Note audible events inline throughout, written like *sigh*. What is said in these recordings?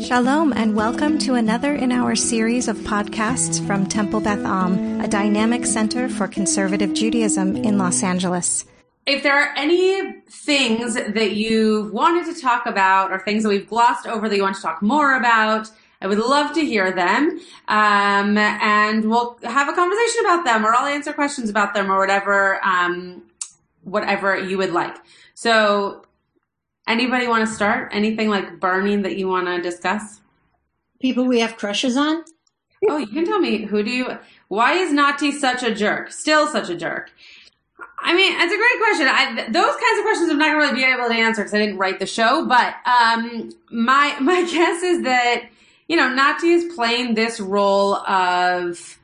Shalom and welcome to another in our series of podcasts from Temple Beth Am, a dynamic center for conservative Judaism in Los Angeles. If there are any things that you wanted to talk about or things that we've glossed over that you want to talk more about, I would love to hear them. Um, and we'll have a conversation about them or I'll answer questions about them or whatever, um, whatever you would like. So Anybody want to start? Anything like burning that you want to discuss? People we have crushes on? Oh, you can tell me who do you why is Nati such a jerk? Still such a jerk. I mean, it's a great question. I, those kinds of questions I'm not going to really be able to answer because I didn't write the show. But um, my my *laughs* guess is that you know Nati is playing this role of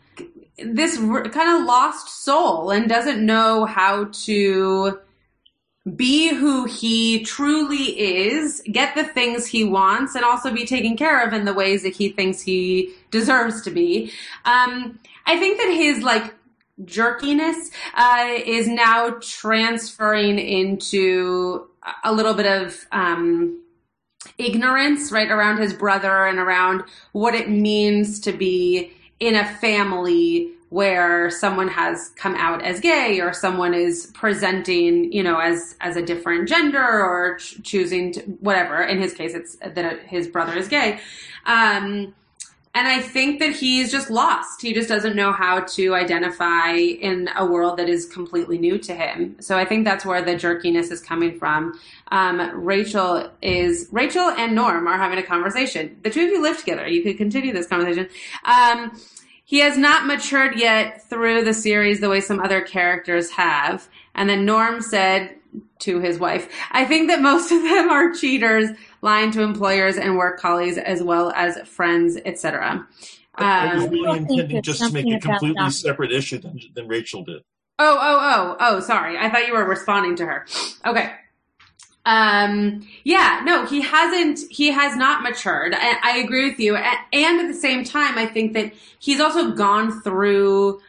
this kind of lost soul and doesn't know how to be who he truly is, get the things he wants, and also be taken care of in the ways that he thinks he deserves to be. Um, I think that his like jerkiness uh, is now transferring into a little bit of um, ignorance, right, around his brother and around what it means to be in a family where someone has come out as gay or someone is presenting, you know, as as a different gender or ch- choosing to, whatever. In his case, it's that his brother is gay. Um, and I think that he's just lost. He just doesn't know how to identify in a world that is completely new to him. So I think that's where the jerkiness is coming from. Um, Rachel is Rachel and Norm are having a conversation. The two of you live together. You could continue this conversation. Um, he has not matured yet through the series the way some other characters have. And then Norm said to his wife, I think that most of them are cheaters, lying to employers and work colleagues as well as friends, etc. I was um, really intending just to make a completely separate issue than, than Rachel did. Oh, oh, oh, oh, sorry. I thought you were responding to her. Okay. Um, yeah, no, he hasn't, he has not matured. I, I agree with you. And, and at the same time, I think that he's also gone through,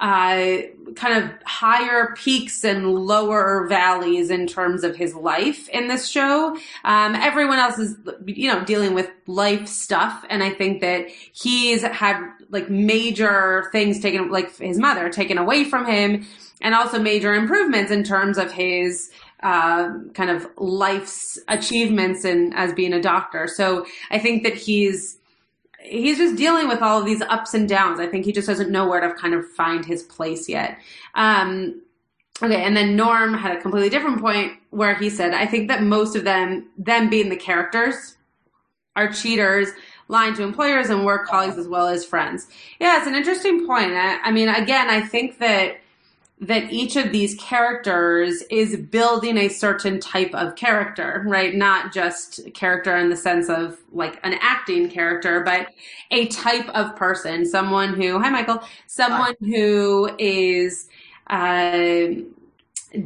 uh, kind of higher peaks and lower valleys in terms of his life in this show. Um, everyone else is, you know, dealing with life stuff. And I think that he's had like major things taken, like his mother taken away from him and also major improvements in terms of his, uh, kind of life's achievements and as being a doctor. So I think that he's he's just dealing with all of these ups and downs. I think he just doesn't know where to kind of find his place yet. Um, okay, and then Norm had a completely different point where he said, "I think that most of them, them being the characters, are cheaters." lying to employers and work colleagues as well as friends. Yeah, it's an interesting point. I, I mean, again, I think that that each of these characters is building a certain type of character, right? Not just character in the sense of like an acting character, but a type of person, someone who, hi Michael, someone who is, uh,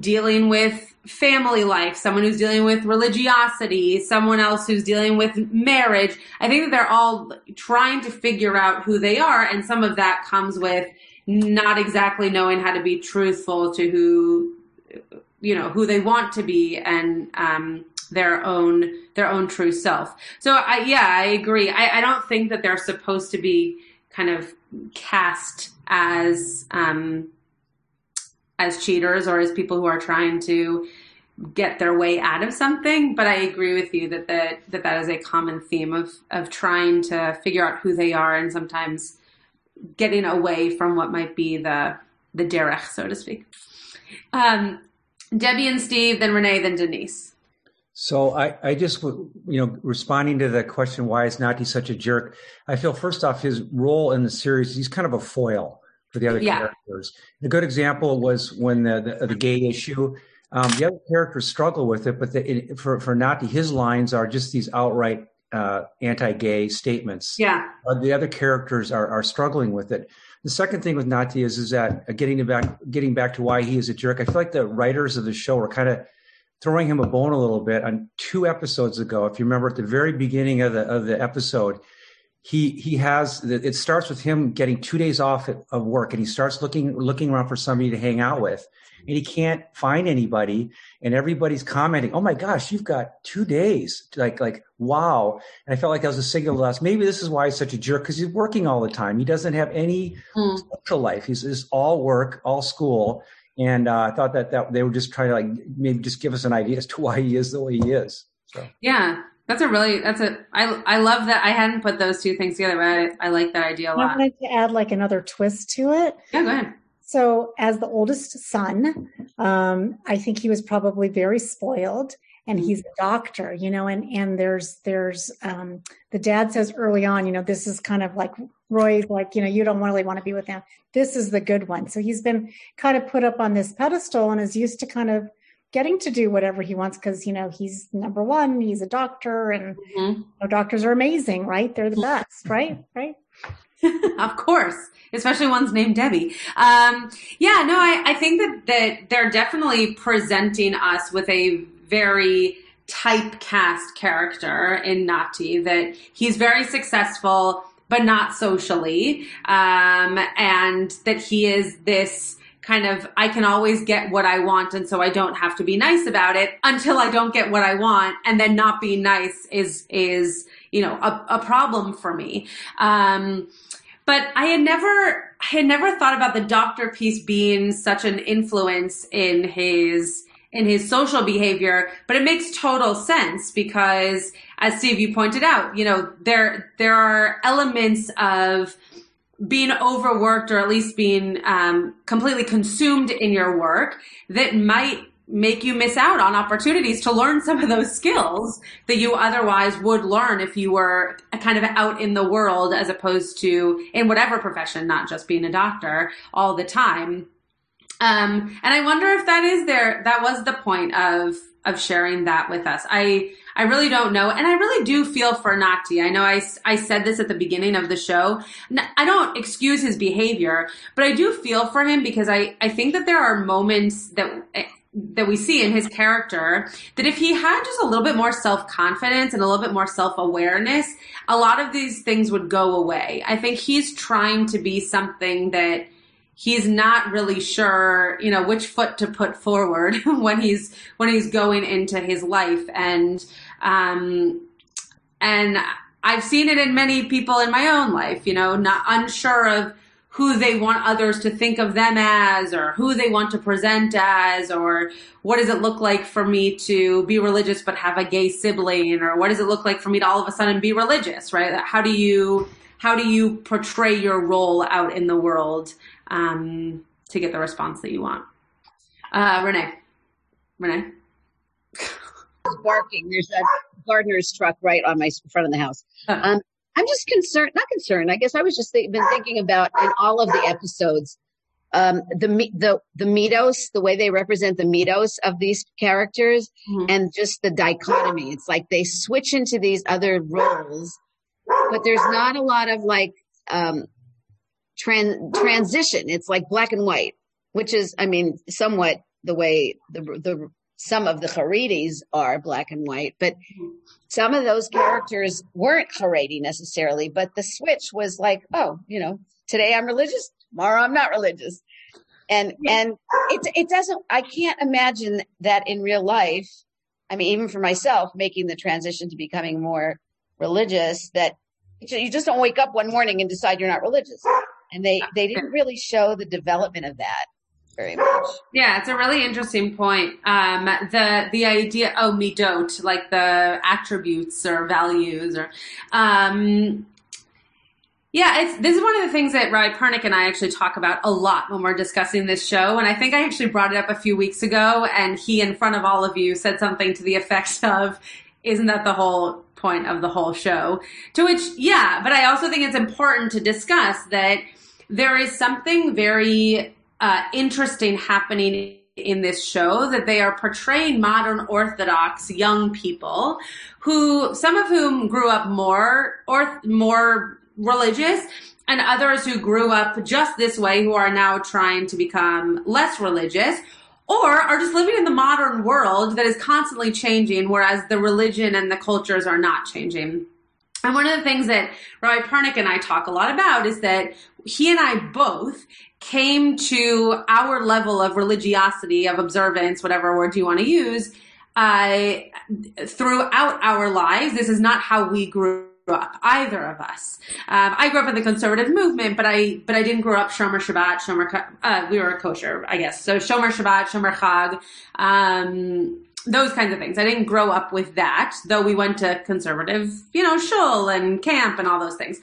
dealing with family life, someone who's dealing with religiosity, someone else who's dealing with marriage. I think that they're all trying to figure out who they are. And some of that comes with not exactly knowing how to be truthful to who you know who they want to be and um, their own their own true self. So I yeah I agree. I, I don't think that they're supposed to be kind of cast as um, as cheaters or as people who are trying to get their way out of something. But I agree with you that that that, that is a common theme of of trying to figure out who they are and sometimes getting away from what might be the the derech, so to speak. Um, Debbie and Steve, then Renee, then Denise. So I, I just, you know, responding to the question, why is Nati such a jerk? I feel first off, his role in the series, he's kind of a foil for the other yeah. characters. A good example was when the, the, the gay issue, um, the other characters struggle with it, but the, it, for, for Nati, his lines are just these outright uh, anti-gay statements. Yeah. Uh, the other characters are, are struggling with it. The second thing with Nati is is that uh, getting back getting back to why he is a jerk. I feel like the writers of the show are kind of throwing him a bone a little bit on two episodes ago. If you remember at the very beginning of the of the episode, he he has it starts with him getting two days off of work and he starts looking looking around for somebody to hang out with and he can't find anybody and everybody's commenting oh my gosh you've got two days like like wow and i felt like that was a signal to us maybe this is why he's such a jerk because he's working all the time he doesn't have any mm. social life he's, he's all work all school and uh, i thought that that they were just trying to like maybe just give us an idea as to why he is the way he is so. yeah that's a really that's a I I love that I hadn't put those two things together, but I, I like that idea a lot. I'd like to add like another twist to it. Yeah, go ahead. So, as the oldest son, um, I think he was probably very spoiled, and he's a doctor, you know. And and there's there's um, the dad says early on, you know, this is kind of like Roy's like, you know, you don't really want to be with him. This is the good one. So he's been kind of put up on this pedestal and is used to kind of getting to do whatever he wants because you know he's number one he's a doctor and mm-hmm. you know, doctors are amazing right they're the best right right *laughs* of course especially one's named debbie. Um, yeah no I, I think that that they're definitely presenting us with a very typecast character in nati that he's very successful but not socially. Um, and that he is this kind of I can always get what I want and so I don't have to be nice about it until I don't get what I want and then not being nice is is you know a, a problem for me. Um, but I had never I had never thought about the doctor piece being such an influence in his in his social behavior, but it makes total sense because as Steve you pointed out, you know, there there are elements of being overworked or at least being um, completely consumed in your work that might make you miss out on opportunities to learn some of those skills that you otherwise would learn if you were kind of out in the world as opposed to in whatever profession, not just being a doctor all the time. Um, and I wonder if that is there, that was the point of, of sharing that with us. I, I really don't know. And I really do feel for Nati. I know I, I said this at the beginning of the show. I don't excuse his behavior, but I do feel for him because I, I think that there are moments that, that we see in his character that if he had just a little bit more self-confidence and a little bit more self-awareness, a lot of these things would go away. I think he's trying to be something that he's not really sure, you know, which foot to put forward *laughs* when he's when he's going into his life and um and I've seen it in many people in my own life, you know, not unsure of who they want others to think of them as or who they want to present as or what does it look like for me to be religious but have a gay sibling or what does it look like for me to all of a sudden be religious, right? How do you how do you portray your role out in the world um, to get the response that you want. Uh, Renee, Renee. barking. There's a gardener's truck right on my front of the house. Um, I'm just concerned, not concerned. I guess I was just th- been thinking about in all of the episodes, um, the the the mythos, the way they represent the mythos of these characters, mm-hmm. and just the dichotomy. It's like they switch into these other roles, but there's not a lot of like um, tran- transition. It's like black and white, which is, I mean, somewhat the way the the some of the Haredis are black and white, but mm-hmm. some of those characters weren't Haredi necessarily. But the switch was like, oh, you know, today I'm religious, tomorrow I'm not religious, and and it it doesn't. I can't imagine that in real life. I mean, even for myself, making the transition to becoming more religious, that you just don't wake up one morning and decide you're not religious and they they didn't really show the development of that very much. Yeah, it's a really interesting point. Um, the the idea oh midot, like the attributes or values or um, yeah, it's this is one of the things that Ry Pernick and I actually talk about a lot when we're discussing this show. And I think I actually brought it up a few weeks ago, and he, in front of all of you, said something to the effect *laughs* of, "Isn't that the whole point of the whole show?" To which, yeah, but I also think it's important to discuss that there is something very uh, interesting happening in this show that they are portraying modern Orthodox young people who, some of whom grew up more or more religious and others who grew up just this way who are now trying to become less religious or are just living in the modern world that is constantly changing, whereas the religion and the cultures are not changing. And one of the things that Rabbi Pernick and I talk a lot about is that he and I both came to our level of religiosity, of observance, whatever word you want to use, uh, throughout our lives. This is not how we grew up, either of us. Um, I grew up in the conservative movement, but I but I didn't grow up Shomer Shabbat, Shomer. Uh, we were kosher, I guess. So Shomer Shabbat, Shomer Chag. Um, those kinds of things. I didn't grow up with that, though we went to conservative, you know, shul and camp and all those things.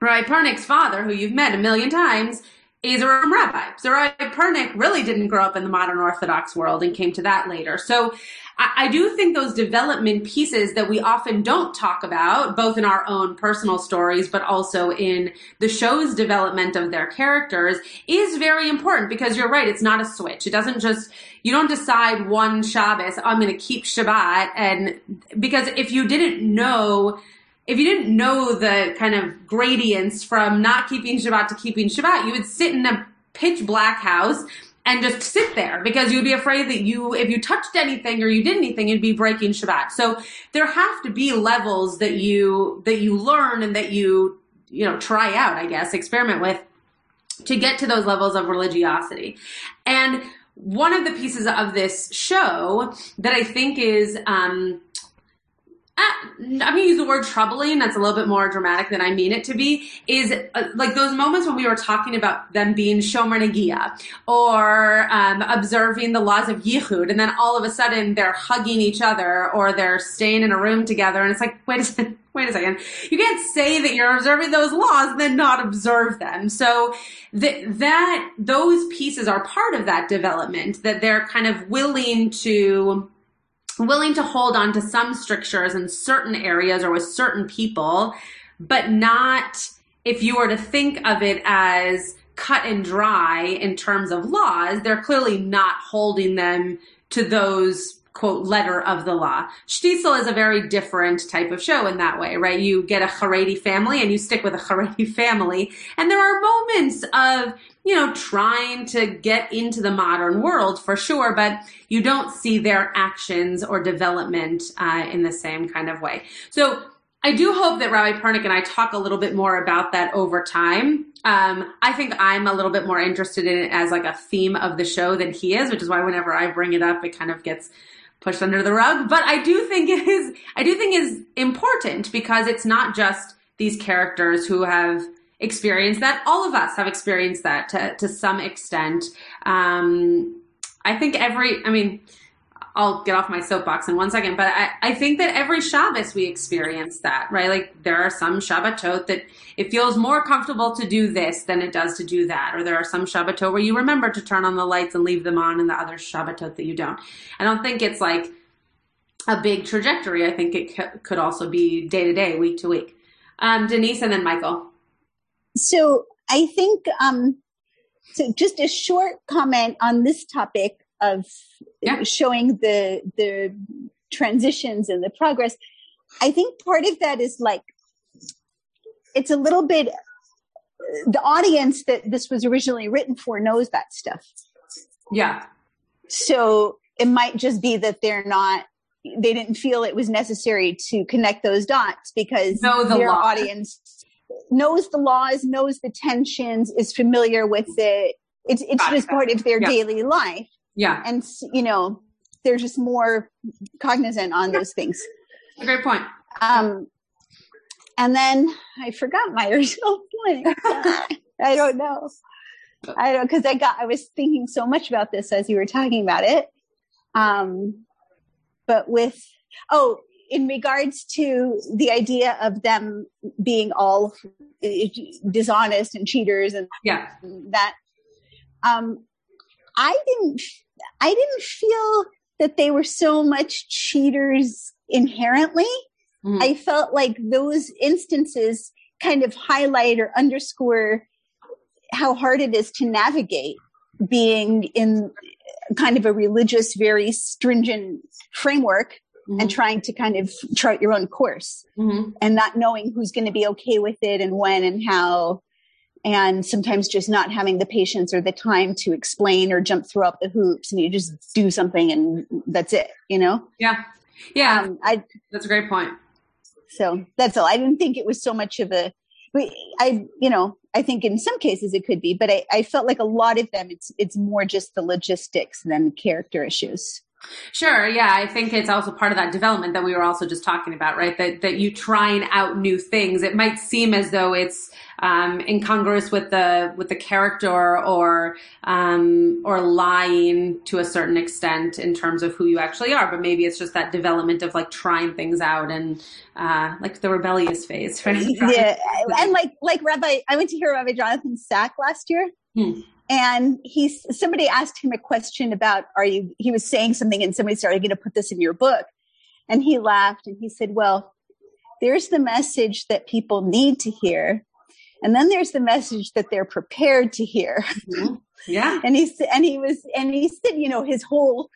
Rabbi Pernick's father, who you've met a million times, is a rabbi. So Rabbi Pernick really didn't grow up in the modern Orthodox world and came to that later. So I, do think those development pieces that we often don't talk about, both in our own personal stories, but also in the show's development of their characters, is very important because you're right. It's not a switch. It doesn't just, you don't decide one Shabbos, I'm going to keep Shabbat. And because if you didn't know, if you didn't know the kind of gradients from not keeping Shabbat to keeping Shabbat, you would sit in a pitch black house and just sit there because you'd be afraid that you, if you touched anything or you did anything, you'd be breaking Shabbat. So there have to be levels that you, that you learn and that you, you know, try out, I guess, experiment with to get to those levels of religiosity. And one of the pieces of this show that I think is, um, I'm going to use the word troubling. That's a little bit more dramatic than I mean it to be. Is uh, like those moments when we were talking about them being shomer nagia or um, observing the laws of yichud, and then all of a sudden they're hugging each other or they're staying in a room together, and it's like, wait a *laughs* second, wait a second. You can't say that you're observing those laws and then not observe them. So that that those pieces are part of that development. That they're kind of willing to willing to hold on to some strictures in certain areas or with certain people, but not if you were to think of it as cut and dry in terms of laws, they're clearly not holding them to those quote letter of the law. Shtisel is a very different type of show in that way, right? You get a Haredi family and you stick with a *laughs* Haredi family. And there are moments of you know, trying to get into the modern world for sure, but you don't see their actions or development uh, in the same kind of way. So I do hope that Rabbi Pernick and I talk a little bit more about that over time. Um, I think I'm a little bit more interested in it as like a theme of the show than he is, which is why whenever I bring it up, it kind of gets pushed under the rug. But I do think it is, I do think is important because it's not just these characters who have experienced that. All of us have experienced that to, to some extent. Um, I think every, I mean, I'll get off my soapbox in one second, but I, I think that every Shabbos we experience that, right? Like there are some Shabbatot that it feels more comfortable to do this than it does to do that. Or there are some Shabbatot where you remember to turn on the lights and leave them on and the other Shabbatot that you don't. I don't think it's like a big trajectory. I think it could also be day to day, week to week. Um, Denise and then Michael. So I think um, so. Just a short comment on this topic of yeah. showing the the transitions and the progress. I think part of that is like it's a little bit the audience that this was originally written for knows that stuff. Yeah. So it might just be that they're not they didn't feel it was necessary to connect those dots because no, the their law. audience knows the laws, knows the tensions, is familiar with it. It's it's Got just part of their yeah. daily life. Yeah, and you know they're just more cognizant on those things. A great point. Um, and then I forgot my *laughs* original point. I don't know. I don't because I got I was thinking so much about this as you were talking about it. Um, but with oh in regards to the idea of them being all dishonest and cheaters and yeah. that um, i didn't i didn't feel that they were so much cheaters inherently mm-hmm. i felt like those instances kind of highlight or underscore how hard it is to navigate being in kind of a religious very stringent framework mm-hmm. and trying to kind of chart your own course mm-hmm. and not knowing who's going to be okay with it and when and how and sometimes just not having the patience or the time to explain or jump through up the hoops and you just do something and that's it you know yeah yeah um, I, that's a great point So that's all. I didn't think it was so much of a. I, you know, I think in some cases it could be, but I, I felt like a lot of them, it's it's more just the logistics than character issues. Sure. Yeah. I think it's also part of that development that we were also just talking about, right? That, that you trying out new things. It might seem as though it's, um, incongruous with the, with the character or, um, or lying to a certain extent in terms of who you actually are. But maybe it's just that development of like trying things out and, uh, like the rebellious phase, *laughs* right? Yeah. And like, like Rabbi, I went to hear Rabbi Jonathan Sacks last year. Hmm and he's somebody asked him a question about are you he was saying something and somebody started going to put this in your book? And he laughed and he said well there's the message that people need to hear and then there's the message that they're prepared to hear. Mm-hmm. yeah. *laughs* And he and he was and he said you know his whole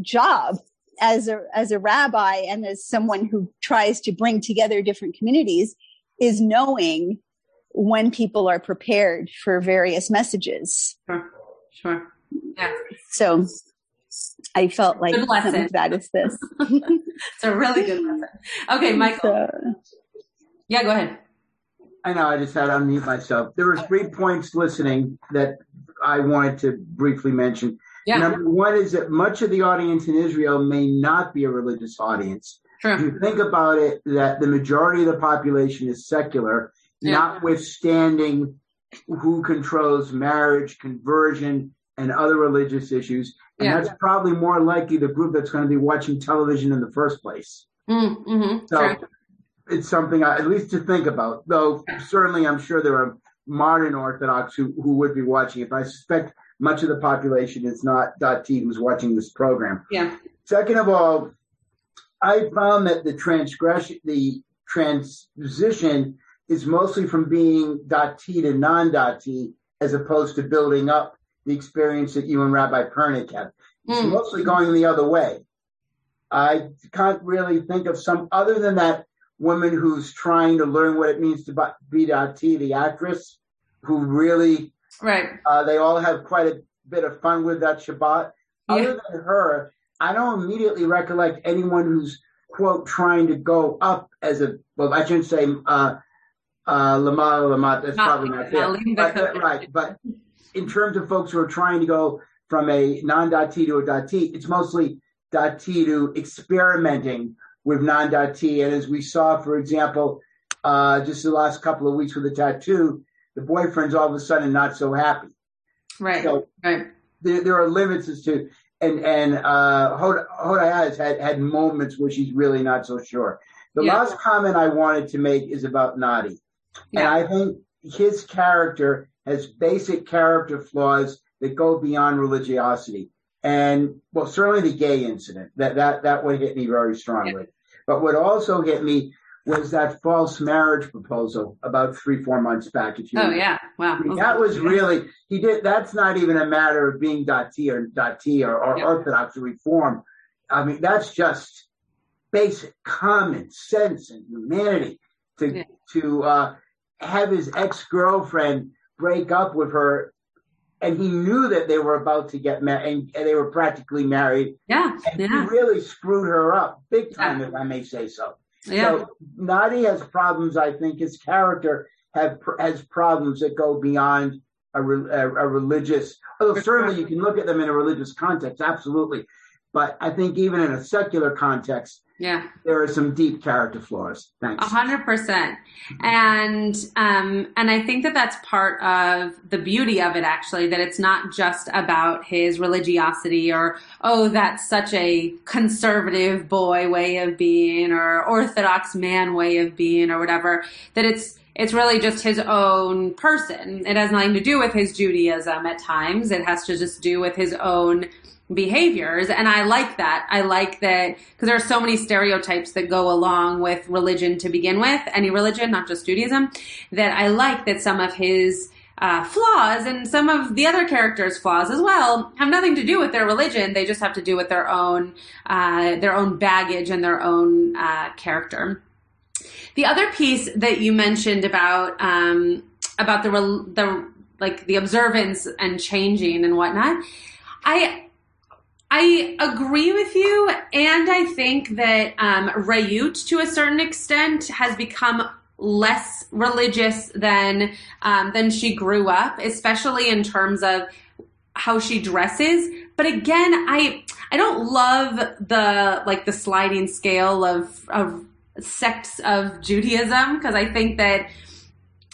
job as a as a rabbi and as someone who tries to bring together different communities is knowing when people are prepared for various messages. Sure. Sure. Yeah. So I felt like some of that is this. *laughs* it's a really good lesson. Okay, Michael. So, yeah, go ahead. I know. I just had to unmute myself. There were three points listening that I wanted to briefly mention. Yeah. Number one is that much of the audience in Israel may not be a religious audience. Sure. If you think about it, that the majority of the population is secular, yeah. notwithstanding who controls marriage, conversion, and other religious issues. And yeah. that's probably more likely the group that's going to be watching television in the first place. Mm, mm-hmm. So it's something I, at least to think about. Though certainly, I'm sure there are modern Orthodox who, who would be watching it. But I suspect much of the population is not dati who's watching this program. Yeah. Second of all, I found that the transgression, the transition is mostly from being dati to non-dati as opposed to building up the experience that you and Rabbi Pernick had. It's mm. mostly going the other way. I can't really think of some other than that woman who's trying to learn what it means to be dati, the actress, who really right. Uh, they all have quite a bit of fun with that Shabbat. Yeah. Other than her, I don't immediately recollect anyone who's quote trying to go up as a well. I shouldn't say uh, uh, Lamar Lamar. That's not, probably not fair. But, right, but in terms of folks who are trying to go from a non-dati to a dati, it's mostly dati to experimenting with non-dati. And as we saw, for example, uh, just the last couple of weeks with the tattoo, the boyfriend's all of a sudden not so happy. Right. So right. There, there are limits as to and and uh, Hoda, Hoda has had had moments where she's really not so sure. The yeah. last comment I wanted to make is about Nati. Yeah. And I think his character has basic character flaws that go beyond religiosity. And well, certainly the gay incident that that that would hit me very strongly. Yeah. But what also hit me was that false marriage proposal about three four months back. If you oh yeah, wow, I mean, that was really he did. That's not even a matter of being dati or .t or, or yeah. Orthodox or Reform. I mean, that's just basic common sense and humanity to yeah. to uh, have his ex girlfriend break up with her, and he knew that they were about to get married, and, and, they were practically married. Yeah, and yeah. he really screwed her up big time, yeah. if I may say so. Yeah. So Nati has problems. I think his character have has problems that go beyond a, a, a religious. Although certainly you can look at them in a religious context, absolutely. But I think even in a secular context, yeah. There are some deep character flaws. Thanks. A hundred percent. And, um, and I think that that's part of the beauty of it, actually, that it's not just about his religiosity or, oh, that's such a conservative boy way of being or orthodox man way of being or whatever, that it's, it's really just his own person. It has nothing to do with his Judaism at times. It has to just do with his own behaviors. And I like that. I like that because there are so many stereotypes that go along with religion to begin with, any religion, not just Judaism, that I like that some of his uh, flaws and some of the other characters' flaws as well have nothing to do with their religion. They just have to do with their own uh, their own baggage and their own uh, character. The other piece that you mentioned about um, about the the like the observance and changing and whatnot, I I agree with you, and I think that um, Rayut, to a certain extent, has become less religious than um, than she grew up, especially in terms of how she dresses. But again, I I don't love the like the sliding scale of of sects of Judaism because I think that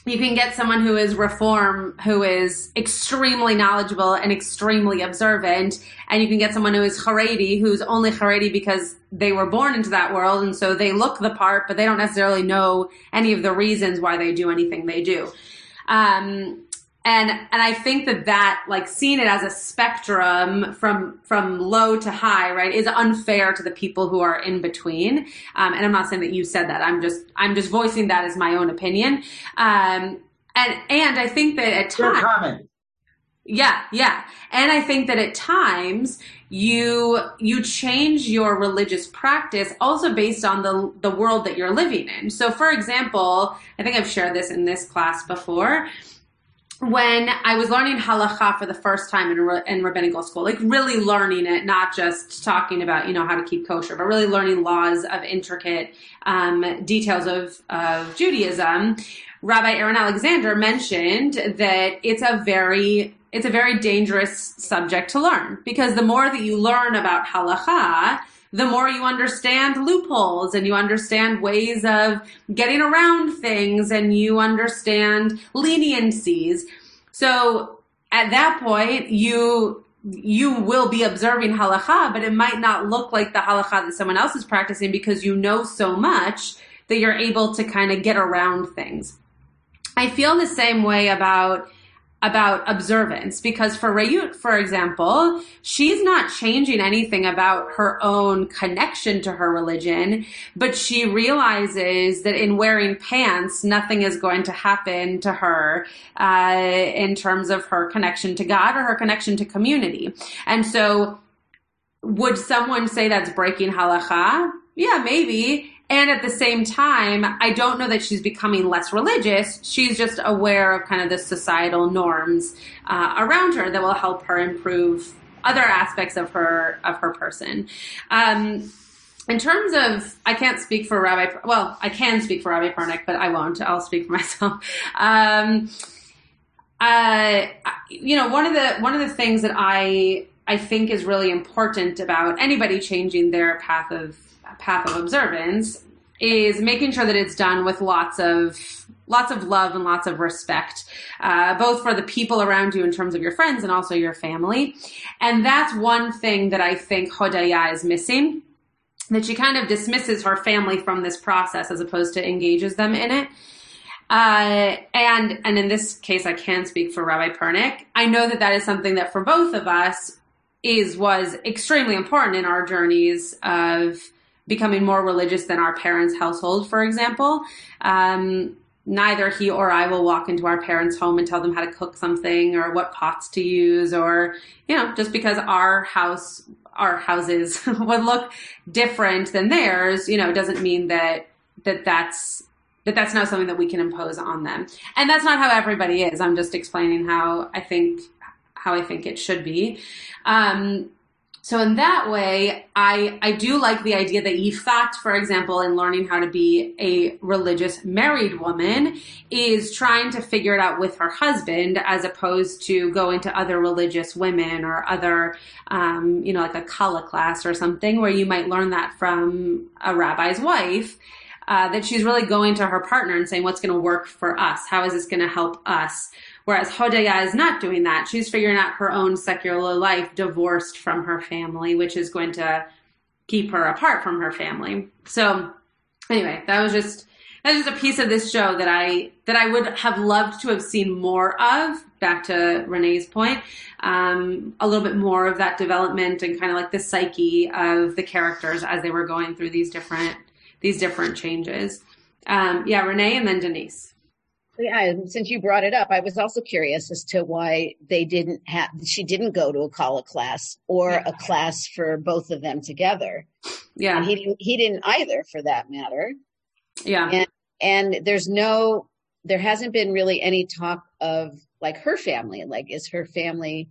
you can get someone who is reform, who is extremely knowledgeable and extremely observant, and you can get someone who is Haredi, who's only Haredi because they were born into that world, and so they look the part, but they don't necessarily know any of the reasons why they do anything they do. Um, and and I think that that like seeing it as a spectrum from from low to high, right, is unfair to the people who are in between. Um, and I'm not saying that you said that. I'm just I'm just voicing that as my own opinion. Um, and and I think that at times, yeah, yeah, and I think that at times you you change your religious practice also based on the the world that you're living in. So, for example, I think I've shared this in this class before when I was learning halacha for the first time in, in rabbinical school, like really learning it, not just talking about, you know, how to keep kosher, but really learning laws of intricate um, details of, of Judaism, Rabbi Aaron Alexander mentioned that it's a very it's a very dangerous subject to learn because the more that you learn about halacha, the more you understand loopholes and you understand ways of getting around things and you understand leniencies. So at that point, you you will be observing halacha, but it might not look like the halacha that someone else is practicing because you know so much that you're able to kind of get around things. I feel the same way about about observance because for Rayut, for example, she's not changing anything about her own connection to her religion, but she realizes that in wearing pants, nothing is going to happen to her uh, in terms of her connection to God or her connection to community. And so, would someone say that's breaking halacha? Yeah, maybe. And at the same time, I don't know that she's becoming less religious. She's just aware of kind of the societal norms uh, around her that will help her improve other aspects of her of her person. Um, in terms of, I can't speak for Rabbi. Well, I can speak for Rabbi Pernick, but I won't. I'll speak for *laughs* myself. Um, uh, you know, one of the one of the things that I I think is really important about anybody changing their path of path of observance is making sure that it's done with lots of lots of love and lots of respect, uh, both for the people around you in terms of your friends and also your family. And that's one thing that I think Hodaya is missing. That she kind of dismisses her family from this process as opposed to engages them in it. Uh, and and in this case, I can speak for Rabbi Pernick. I know that that is something that for both of us is was extremely important in our journeys of becoming more religious than our parents' household, for example. Um, neither he or I will walk into our parents' home and tell them how to cook something or what pots to use or, you know, just because our house, our houses *laughs* would look different than theirs, you know, doesn't mean that, that that's, that that's not something that we can impose on them. And that's not how everybody is. I'm just explaining how I think, how I think it should be. Um, so in that way, I, I do like the idea that Yifat, for example, in learning how to be a religious married woman, is trying to figure it out with her husband as opposed to going to other religious women or other, um, you know, like a kala class or something where you might learn that from a rabbi's wife. Uh, that she's really going to her partner and saying, what's going to work for us? How is this going to help us? Whereas Hodaya is not doing that. She's figuring out her own secular life divorced from her family, which is going to keep her apart from her family. So anyway, that was just that was just a piece of this show that I that I would have loved to have seen more of. Back to Renee's point, um, a little bit more of that development and kind of like the psyche of the characters as they were going through these different these different changes. Um, yeah, Renee and then Denise. Yeah, since you brought it up, I was also curious as to why they didn't have she didn't go to a college class or yeah. a class for both of them together. Yeah. And he didn't he didn't either for that matter. Yeah. And and there's no there hasn't been really any talk of like her family. Like is her family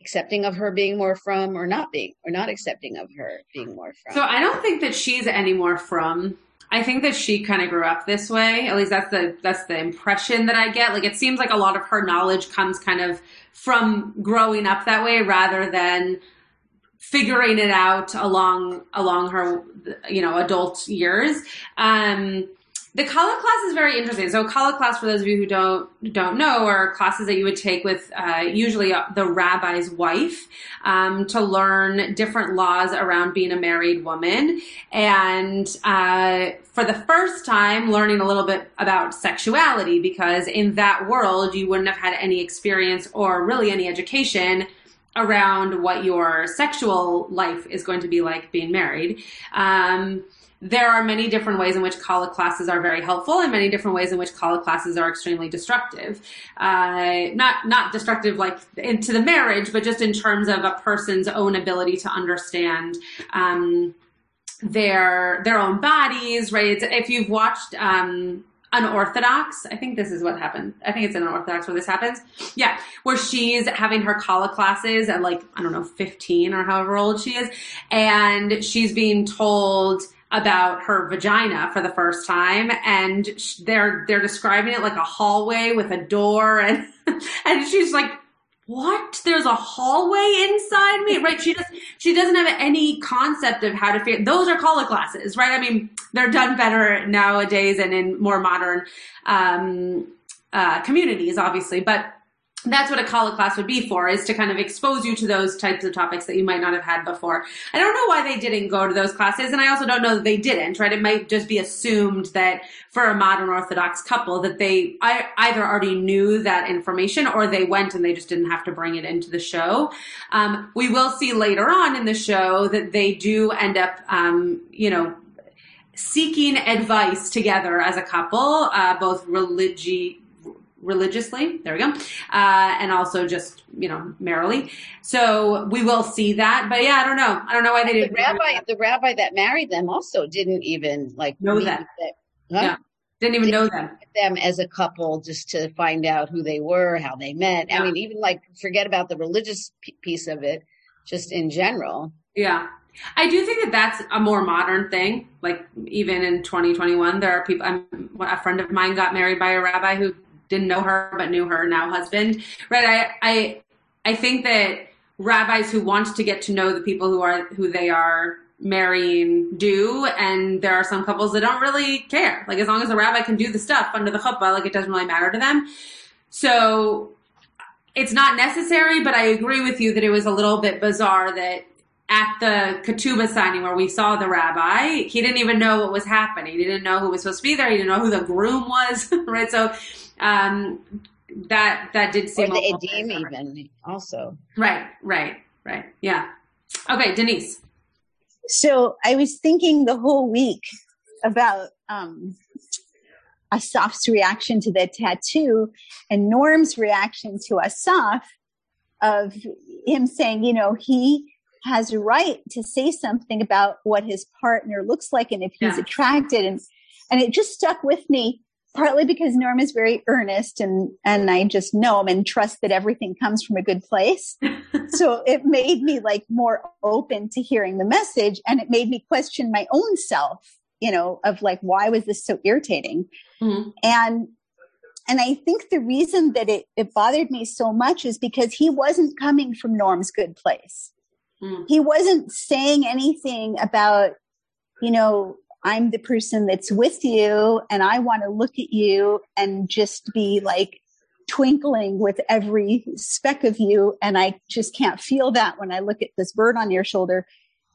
accepting of her being more frum or not being or not accepting of her being more frum. So I don't think that she's any more frum. I think that she kind of grew up this way. At least that's the that's the impression that I get. Like it seems like a lot of her knowledge comes kind of from growing up that way rather than figuring it out along along her you know adult years. Um the Kala class is very interesting. So Kala class, for those of you who don't don't know, are classes that you would take with uh, usually the rabbi's wife um, to learn different laws around being a married woman, and uh, for the first time, learning a little bit about sexuality because in that world you wouldn't have had any experience or really any education around what your sexual life is going to be like being married. Um, there are many different ways in which Kala classes are very helpful and many different ways in which Kala classes are extremely destructive. Uh, not, not destructive like into the marriage, but just in terms of a person's own ability to understand, um, their, their own bodies, right? It's, if you've watched, um, unorthodox. I think this is what happened. I think it's in unorthodox where this happens. Yeah, where she's having her Kala classes at like I don't know, fifteen or however old she is, and she's being told about her vagina for the first time and they're they're describing it like a hallway with a door and *laughs* and she's like what? There's a hallway inside me? Right? She just she doesn't have any concept of how to figure those are Kala classes right? I mean they're done better nowadays and in more modern um uh communities obviously but that's what a Kala class would be for is to kind of expose you to those types of topics that you might not have had before. I don't know why they didn't go to those classes and I also don't know that they didn't, right? It might just be assumed that for a modern Orthodox couple that they either already knew that information or they went and they just didn't have to bring it into the show. Um, we will see later on in the show that they do end up, um, you know, seeking advice together as a couple, uh, both religi- religiously. There we go. Uh, and also just, you know, merrily. So we will see that. But yeah, I don't know. I don't know why they didn't. The rabbi, the rabbi that married them also didn't even like know that. that huh? Yeah. Didn't even didn't know them. Them as a couple just to find out who they were, how they met. Yeah. I mean, even like forget about the religious piece of it, just in general. Yeah. I do think that that's a more modern thing. Like even in 2021, there are people. I'm, a friend of mine got married by a rabbi who didn't know her but knew her now husband. Right? I I I think that rabbis who want to get to know the people who are who they are marrying do and there are some couples that don't really care like as long as the rabbi can do the stuff under the chuppah like it doesn't really matter to them so it's not necessary but i agree with you that it was a little bit bizarre that at the ketubah signing where we saw the rabbi he didn't even know what was happening he didn't know who was supposed to be there he didn't know who the groom was *laughs* right so um, that that did seem or the edim even also. Right right right yeah. Okay denise. So i was thinking the whole week about um asaf's reaction to the tattoo and norm's reaction to asaf of him saying you know he has a right to say something about what his partner looks like and if he's yeah. attracted. And and it just stuck with me partly because Norm is very earnest and and I just know him and trust that everything comes from a good place. *laughs* so it made me like more open to hearing the message and it made me question my own self, you know, of like why was this so irritating? Mm-hmm. And and I think the reason that it, it bothered me so much is because he wasn't coming from Norm's good place. Mm. He wasn't saying anything about, you know, I'm the person that's with you and I want to look at you and just be like twinkling with every speck of you. And I just can't feel that when I look at this bird on your shoulder.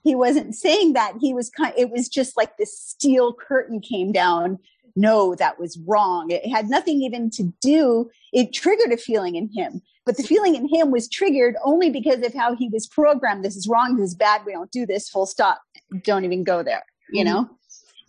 He wasn't saying that. He was kind, it was just like this steel curtain came down. No, that was wrong. It had nothing even to do. It triggered a feeling in him, but the feeling in him was triggered only because of how he was programmed. This is wrong. This is bad. We don't do this. Full stop. Don't even go there. You mm-hmm.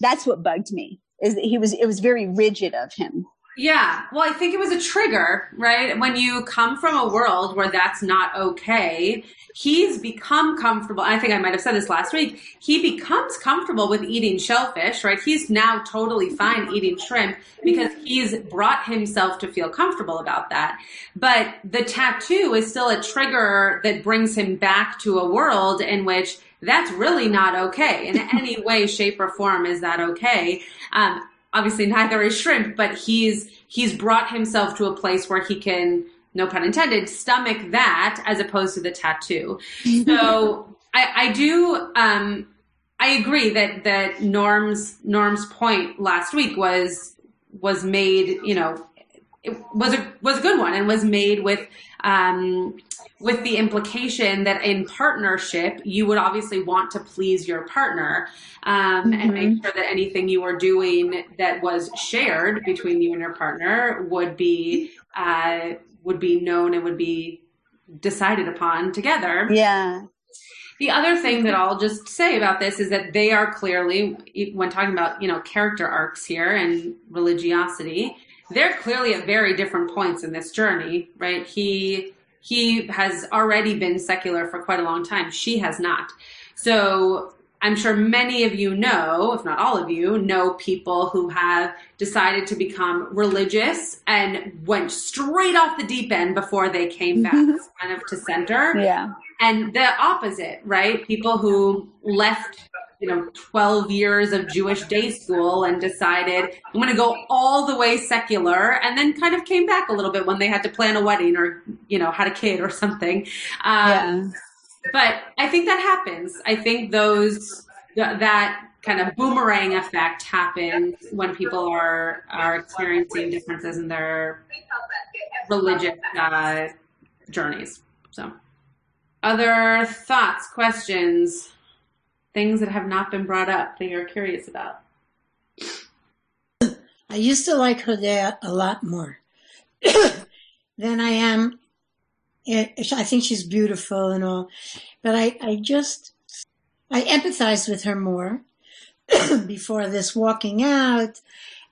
That's what bugged me is that he was it was very rigid of him Yeah. Well, I think it was a trigger, right? When you come from a world where that's not okay, he's become comfortable. I think I might have said this last week. He becomes comfortable with eating shellfish, right? He's now totally fine eating shrimp because he's brought himself to feel comfortable about that. But the tattoo is still a trigger that brings him back to a world in which that's really not okay in any *laughs* way, shape, or form. Is that okay? Um, obviously neither is shrimp, but he's he's brought himself to a place where he can, no pun intended, stomach that as opposed to the tattoo. so I, I do um, I agree that that Norm's Norm's point last week was was made, you know, it was a was a good one and was made with um, with the implication that in partnership you would obviously want to please your partner um, mm-hmm. and make mm-hmm. sure that anything you were doing that was shared between you and your partner would be uh, would be known and would be decided upon together. Yeah. The other thing that I'll just say about this is that they are clearly, when talking about you know character arcs here and religiosity, they're clearly at very different points in this journey, right? He he has already been secular for quite a long time. She has not. So I'm sure many of you know, if not all of you, know people who have decided to become religious and went straight off the deep end before they came back mm-hmm. kind of to center. Yeah. And the opposite, right? People who left you know 12 years of Jewish day school and decided I'm going to go all the way secular and then kind of came back a little bit when they had to plan a wedding or you know had a kid or something. Um, yeah. but I think that happens. I think those that kind of boomerang effect happens when people are are experiencing differences in their religious uh, journeys. So other thoughts questions things that have not been brought up that you're curious about? *clears throat* I used to like Hodaya a lot more *clears throat* than I am. I think she's beautiful and all, but I, I just, I empathized with her more *clears throat* before this walking out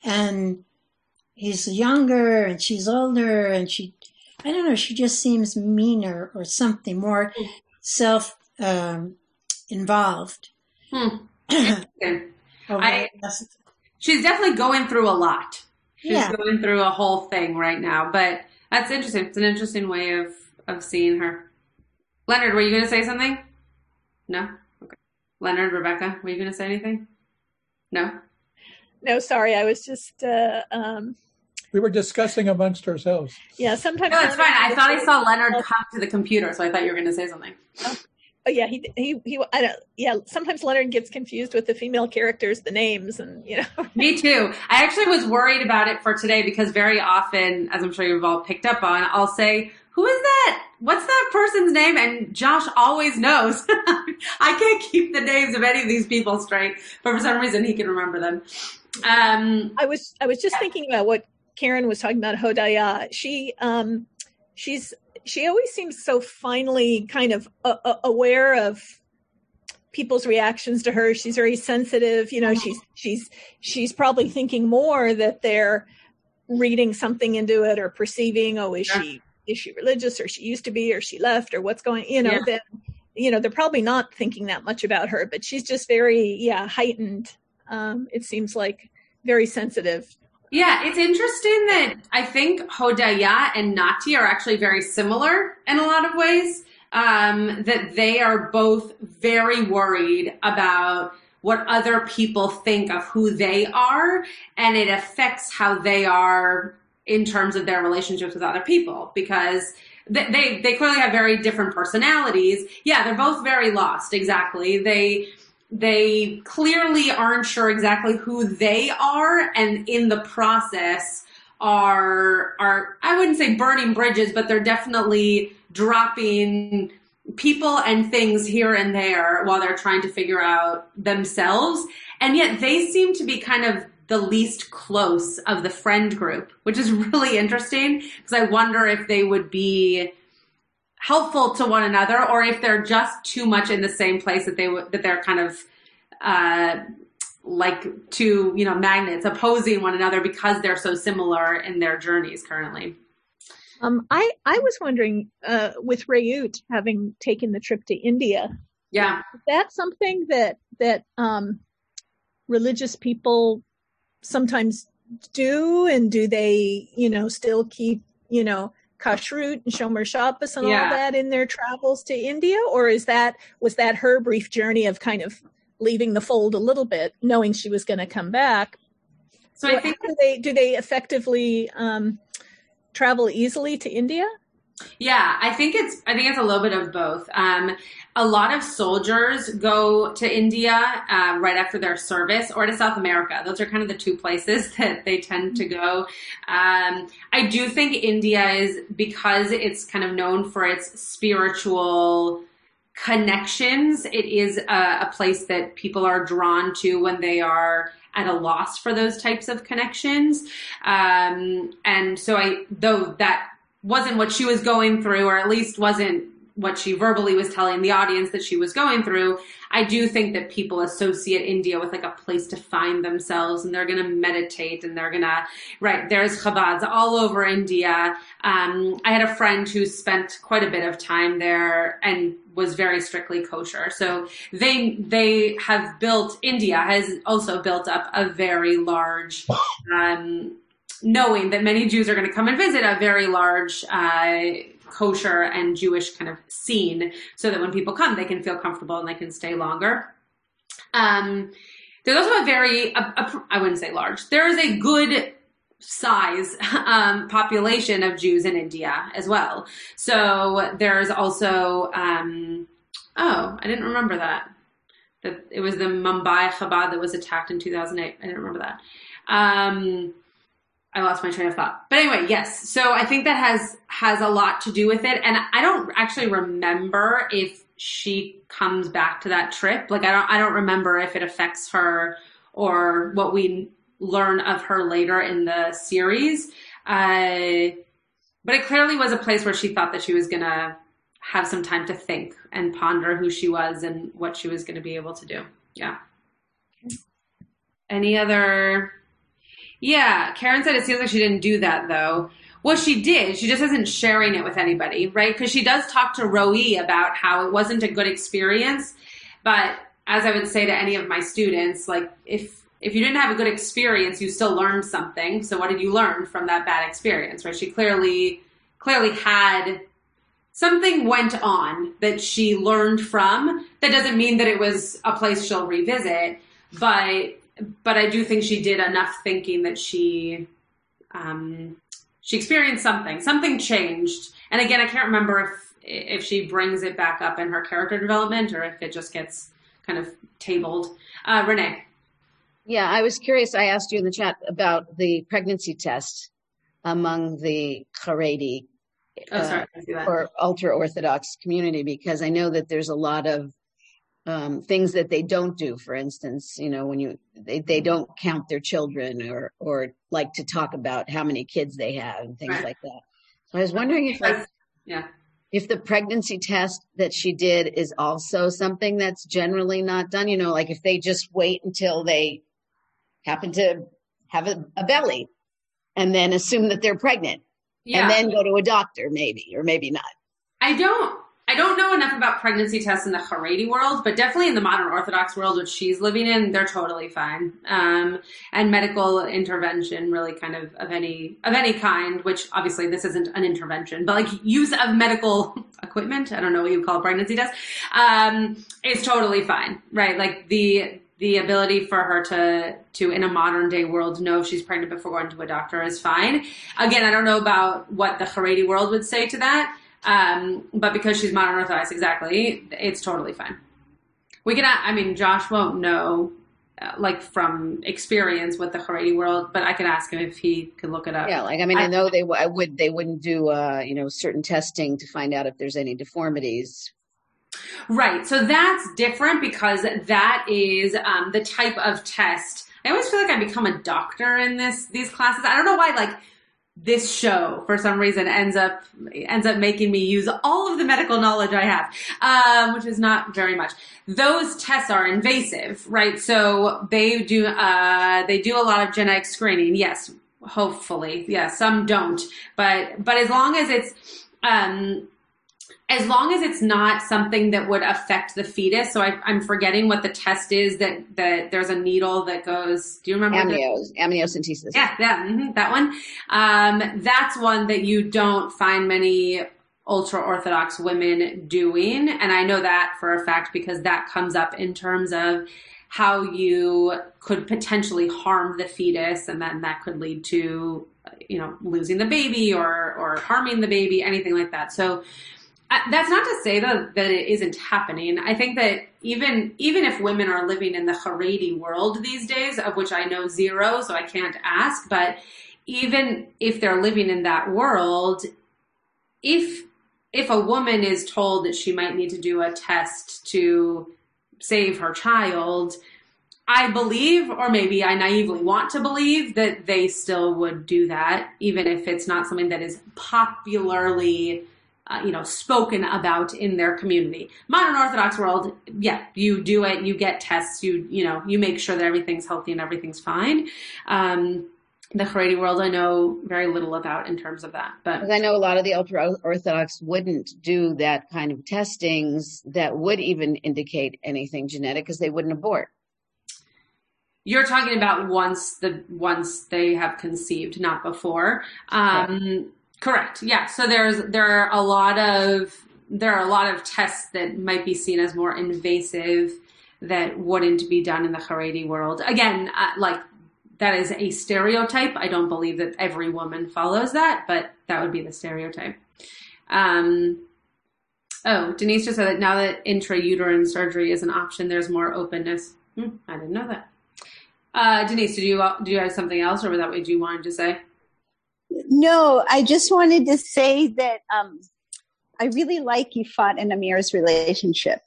and he's younger and she's older and she, I don't know, she just seems meaner or something more self um, involved. Hmm. *clears throat* I, she's definitely going through a lot. She's yeah. going through a whole thing right now, but that's interesting. It's an interesting way of, of seeing her. Leonard, were you going to say something? No? Okay. Leonard, Rebecca, were you going to say anything? No? No, sorry. I was just, uh, um, we were discussing amongst ourselves. Yeah, sometimes. No, it's fine. I *laughs* thought I saw Leonard come to the computer, so I thought you were going to say something. Oh. Yeah, he he he. I don't. Yeah, sometimes Leonard gets confused with the female characters, the names, and you know. *laughs* Me too. I actually was worried about it for today because very often, as I'm sure you've all picked up on, I'll say, "Who is that? What's that person's name?" And Josh always knows. *laughs* I can't keep the names of any of these people straight, but for some reason he can remember them. Um, I was I was just thinking about what Karen was talking about Hodaya. She um she's she always seems so finely kind of uh, uh, aware of people's reactions to her. She's very sensitive you know she's she's she's probably thinking more that they're reading something into it or perceiving oh is she is she religious or she used to be or she left or what's going you know yeah. then you know they're probably not thinking that much about her but she's just very yeah heightened. Um it seems like very sensitive yeah, it's interesting that I think Hodaya and Nati are actually very similar in a lot of ways. Um, that they are both very worried about what other people think of who they are, and it affects how they are in terms of their relationships with other people because they, they, they clearly have very different personalities. Yeah, they're both very lost. Exactly. They, they clearly aren't sure exactly who they are and in the process are are I wouldn't say burning bridges but they're definitely dropping people and things here and there while they're trying to figure out themselves. And yet they seem to be kind of the least close of the friend group which is *laughs* really interesting because I wonder if they would be helpful to one another or if they're just too much in the same place that they that they're kind of uh, like two, you know, magnets opposing one another because they're so similar in their journeys currently. Um, I I was wondering uh, with Reut having taken the trip to India. Yeah, is that something that that um, religious people sometimes do, and do they, you know, still keep, you know, kashrut and shomer Shabbos and yeah. all that in their travels to India, or is that was that her brief journey of kind of leaving the fold a little bit, knowing she was going to come back? So I think do they do they effectively um, travel easily to India? Yeah, I think it's I think it's a little bit of both. Um, a lot of soldiers go to India uh, right after their service, or to South America. Those are kind of the two places *laughs* that they tend to go. Um, I do think India is because it's kind of known for its spiritual connections. It is a, a place that people are drawn to when they are at a loss for those types of connections. Um, and so I, though that wasn't what she was going through, or at least wasn't what she verbally was telling the audience that she was going through, I do think that people associate India with like a place to find themselves and they're going to meditate and they're going to, right, there's Chabads all over India. Um, I had a friend who spent quite a bit of time there and was very strictly kosher. So they, they have built, India has also built up a very large, um, knowing that many Jews are going to come and visit a very large, uh, kosher and Jewish kind of scene so that when people come, they can feel comfortable and they can stay longer. Um, there's also a very, a, a, I wouldn't say large, there is a good size *laughs* um, population of Jews in India as well. So there's also, um, oh, I didn't remember that. That it was the Mumbai Chabad that was attacked in 2008. I didn't remember that. Um, I lost my train of thought. But anyway, yes. So I think that has has a lot to do with it. And I don't actually remember if she comes back to that trip. Like I don't I don't remember if it affects her or what we learn of her later in the series. Uh, but it clearly was a place where she thought that she was gonna have some time to think and ponder who she was and what she was gonna be able to do. Yeah. Any other yeah, Karen said it seems like she didn't do that though. Well, she did. She just isn't sharing it with anybody, right? Because she does talk to Roe about how it wasn't a good experience. But as I would say to any of my students, like if if you didn't have a good experience, you still learned something. So what did you learn from that bad experience? Right? She clearly clearly had something went on that she learned from. That doesn't mean that it was a place she'll revisit, but but I do think she did enough thinking that she um, she experienced something. Something changed. And again, I can't remember if if she brings it back up in her character development or if it just gets kind of tabled. Uh, Renee. Yeah, I was curious. I asked you in the chat about the pregnancy test among the Haredi oh, uh, or ultra Orthodox community because I know that there's a lot of um, things that they don't do. For instance, you know, when you they, they don't count their children or or like to talk about how many kids they have and things right. like that. So I was wondering if like yeah. If the pregnancy test that she did is also something that's generally not done, you know, like if they just wait until they happen to have a, a belly and then assume that they're pregnant yeah. and then go to a doctor, maybe, or maybe not. I don't I don't know enough about pregnancy tests in the Haredi world, but definitely in the modern Orthodox world, which she's living in, they're totally fine. Um, and medical intervention, really, kind of of any of any kind, which obviously this isn't an intervention, but like use of medical *laughs* equipment, I don't know what you call a pregnancy test, um, is totally fine, right? Like the the ability for her to to in a modern day world know if she's pregnant before going to a doctor is fine. Again, I don't know about what the Haredi world would say to that. Um, but because she's modern Orthodox, exactly, it's totally fine. We can, I mean, Josh won't know, uh, like from experience with the Haredi world, but I could ask him if he could look it up. Yeah, like I mean, I, I know they I would they wouldn't do uh, you know certain testing to find out if there's any deformities. Right. So that's different because that is um, the type of test. I always feel like I become a doctor in this these classes. I don't know why. Like this show for some reason ends up ends up making me use all of the medical knowledge I have, um, which is not very much. Those tests are invasive, right? So they do uh, they do a lot of genetic screening. Yes, hopefully, yeah. Some don't, but but as long as it's um, as long as it's not something that would affect the fetus. So I, am forgetting what the test is that that there's a needle that goes. Do you remember? Amnios, amniocentesis. Yeah, yeah, mm-hmm, that one. Um, that's one that you don't find many ultra orthodox women doing, and I know that for a fact because that comes up in terms of how you could potentially harm the fetus, and then that could lead to you know losing the baby or or harming the baby, anything like that. So that's not to say that that it isn't happening. I think that even even if women are living in the Haredi world these days, of which I know zero, so I can't ask, but even if they're living in that world, if if a woman is told that she might need to do a test to save her child, I believe, or maybe I naively want to believe, that they still would do that, even if it's not something that is popularly uh, you know, spoken about in their community. Modern Orthodox world, yeah, you do it, you get tests, you, you know, you make sure that everything's healthy and everything's fine. Um, the Haredi world, I know very little about in terms of that, but I know a lot of the ultra Orthodox wouldn't do that kind of testings that would even indicate anything genetic because they wouldn't abort. You're talking about once the once they have conceived, not before. Um, Correct. Yeah. So there's there are a lot of there are a lot of tests that might be seen as more invasive that wouldn't be done in the Haredi world. Again, uh, like that is a stereotype. I don't believe that every woman follows that, but that would be the stereotype. Um, oh, Denise just said that now that intrauterine surgery is an option, there's more openness. Hmm, I didn't know that. Uh, Denise, did you do you have something else, or was that what you wanted to say? No, I just wanted to say that um, I really like Yifat and Amir's relationship.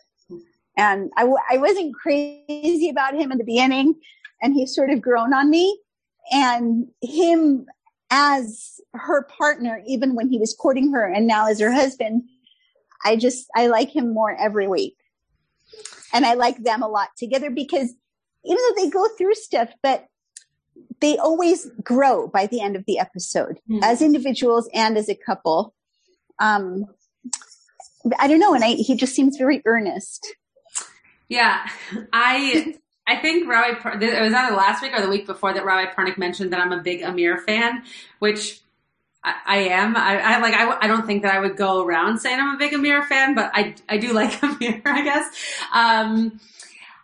And I w- I wasn't crazy about him in the beginning, and he's sort of grown on me. And him as her partner, even when he was courting her and now as her husband, I just, I like him more every week. And I like them a lot together because even though they go through stuff, but they always grow by the end of the episode mm-hmm. as individuals and as a couple. Um, I don't know, and I, he just seems very earnest. Yeah, I I think Rabbi it was either last week or the week before that Rabbi Pernick mentioned that I'm a big Amir fan, which I, I am. I, I like. I, I don't think that I would go around saying I'm a big Amir fan, but I I do like *laughs* Amir. I guess. Um,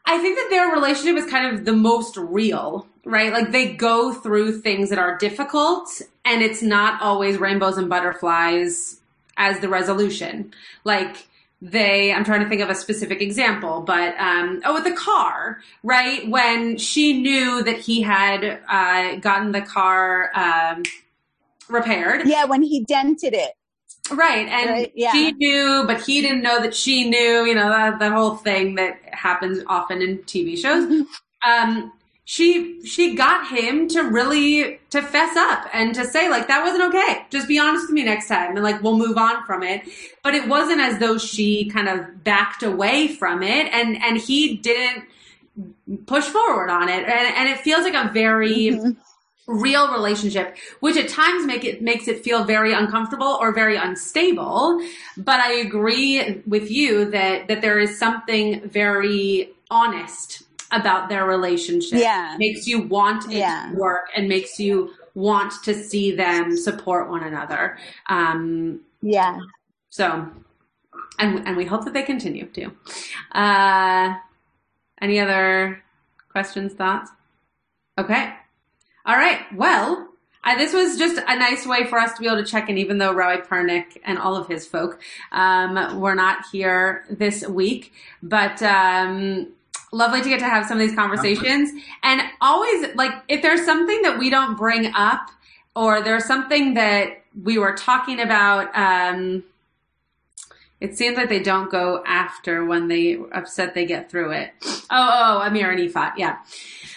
I think that their relationship is kind of the most real, right? Like they go through things that are difficult and it's not always rainbows and butterflies as the resolution. Like they, I'm trying to think of a specific example, but, um, oh, with the car, right? When she knew that he had, uh, gotten the car, um, repaired. Yeah, when he dented it. Right. And right? Yeah. she knew, but he didn't know that she knew, you know, that, that whole thing that happens often in TV shows. Mm-hmm. um, she, she got him to really, to fess up and to say like, that wasn't okay. Just be honest with me next time. And like, we'll move on from it. But it wasn't as though she kind of backed away from it and, and he didn't push forward on it. And, and it feels like a very, mm-hmm real relationship, which at times make it makes it feel very uncomfortable or very unstable. But I agree with you that that there is something very honest about their relationship. Yeah. Makes you want it yeah. to work and makes you want to see them support one another. Um, yeah. So, and, and we hope that they continue to. Uh, any other questions, thoughts? Okay. All right. Well, I, this was just a nice way for us to be able to check in, even though Rabbi Pernick and all of his folk um, were not here this week. But um, lovely to get to have some of these conversations. And always, like, if there's something that we don't bring up, or there's something that we were talking about, um, it seems like they don't go after when they upset they get through it. Oh, oh, Amir and Yifat, yeah.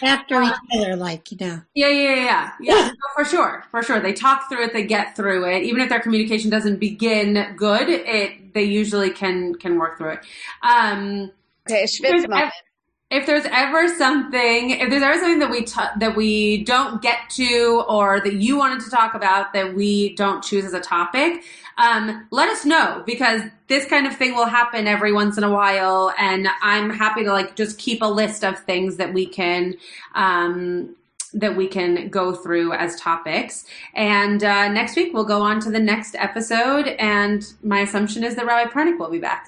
After each other, like you know. Yeah, yeah, yeah, yeah, for sure, for sure. They talk through it, they get through it. Even if their communication doesn't begin good, it they usually can can work through it. Um, okay, Schwitz moment if there's ever something, if there's ever something that we t- that we don't get to, or that you wanted to talk about that we don't choose as a topic, um, let us know because this kind of thing will happen every once in a while, and I'm happy to like just keep a list of things that we can um, that we can go through as topics. And uh, next week we'll go on to the next episode, and my assumption is that Rabbi Pernick will be back.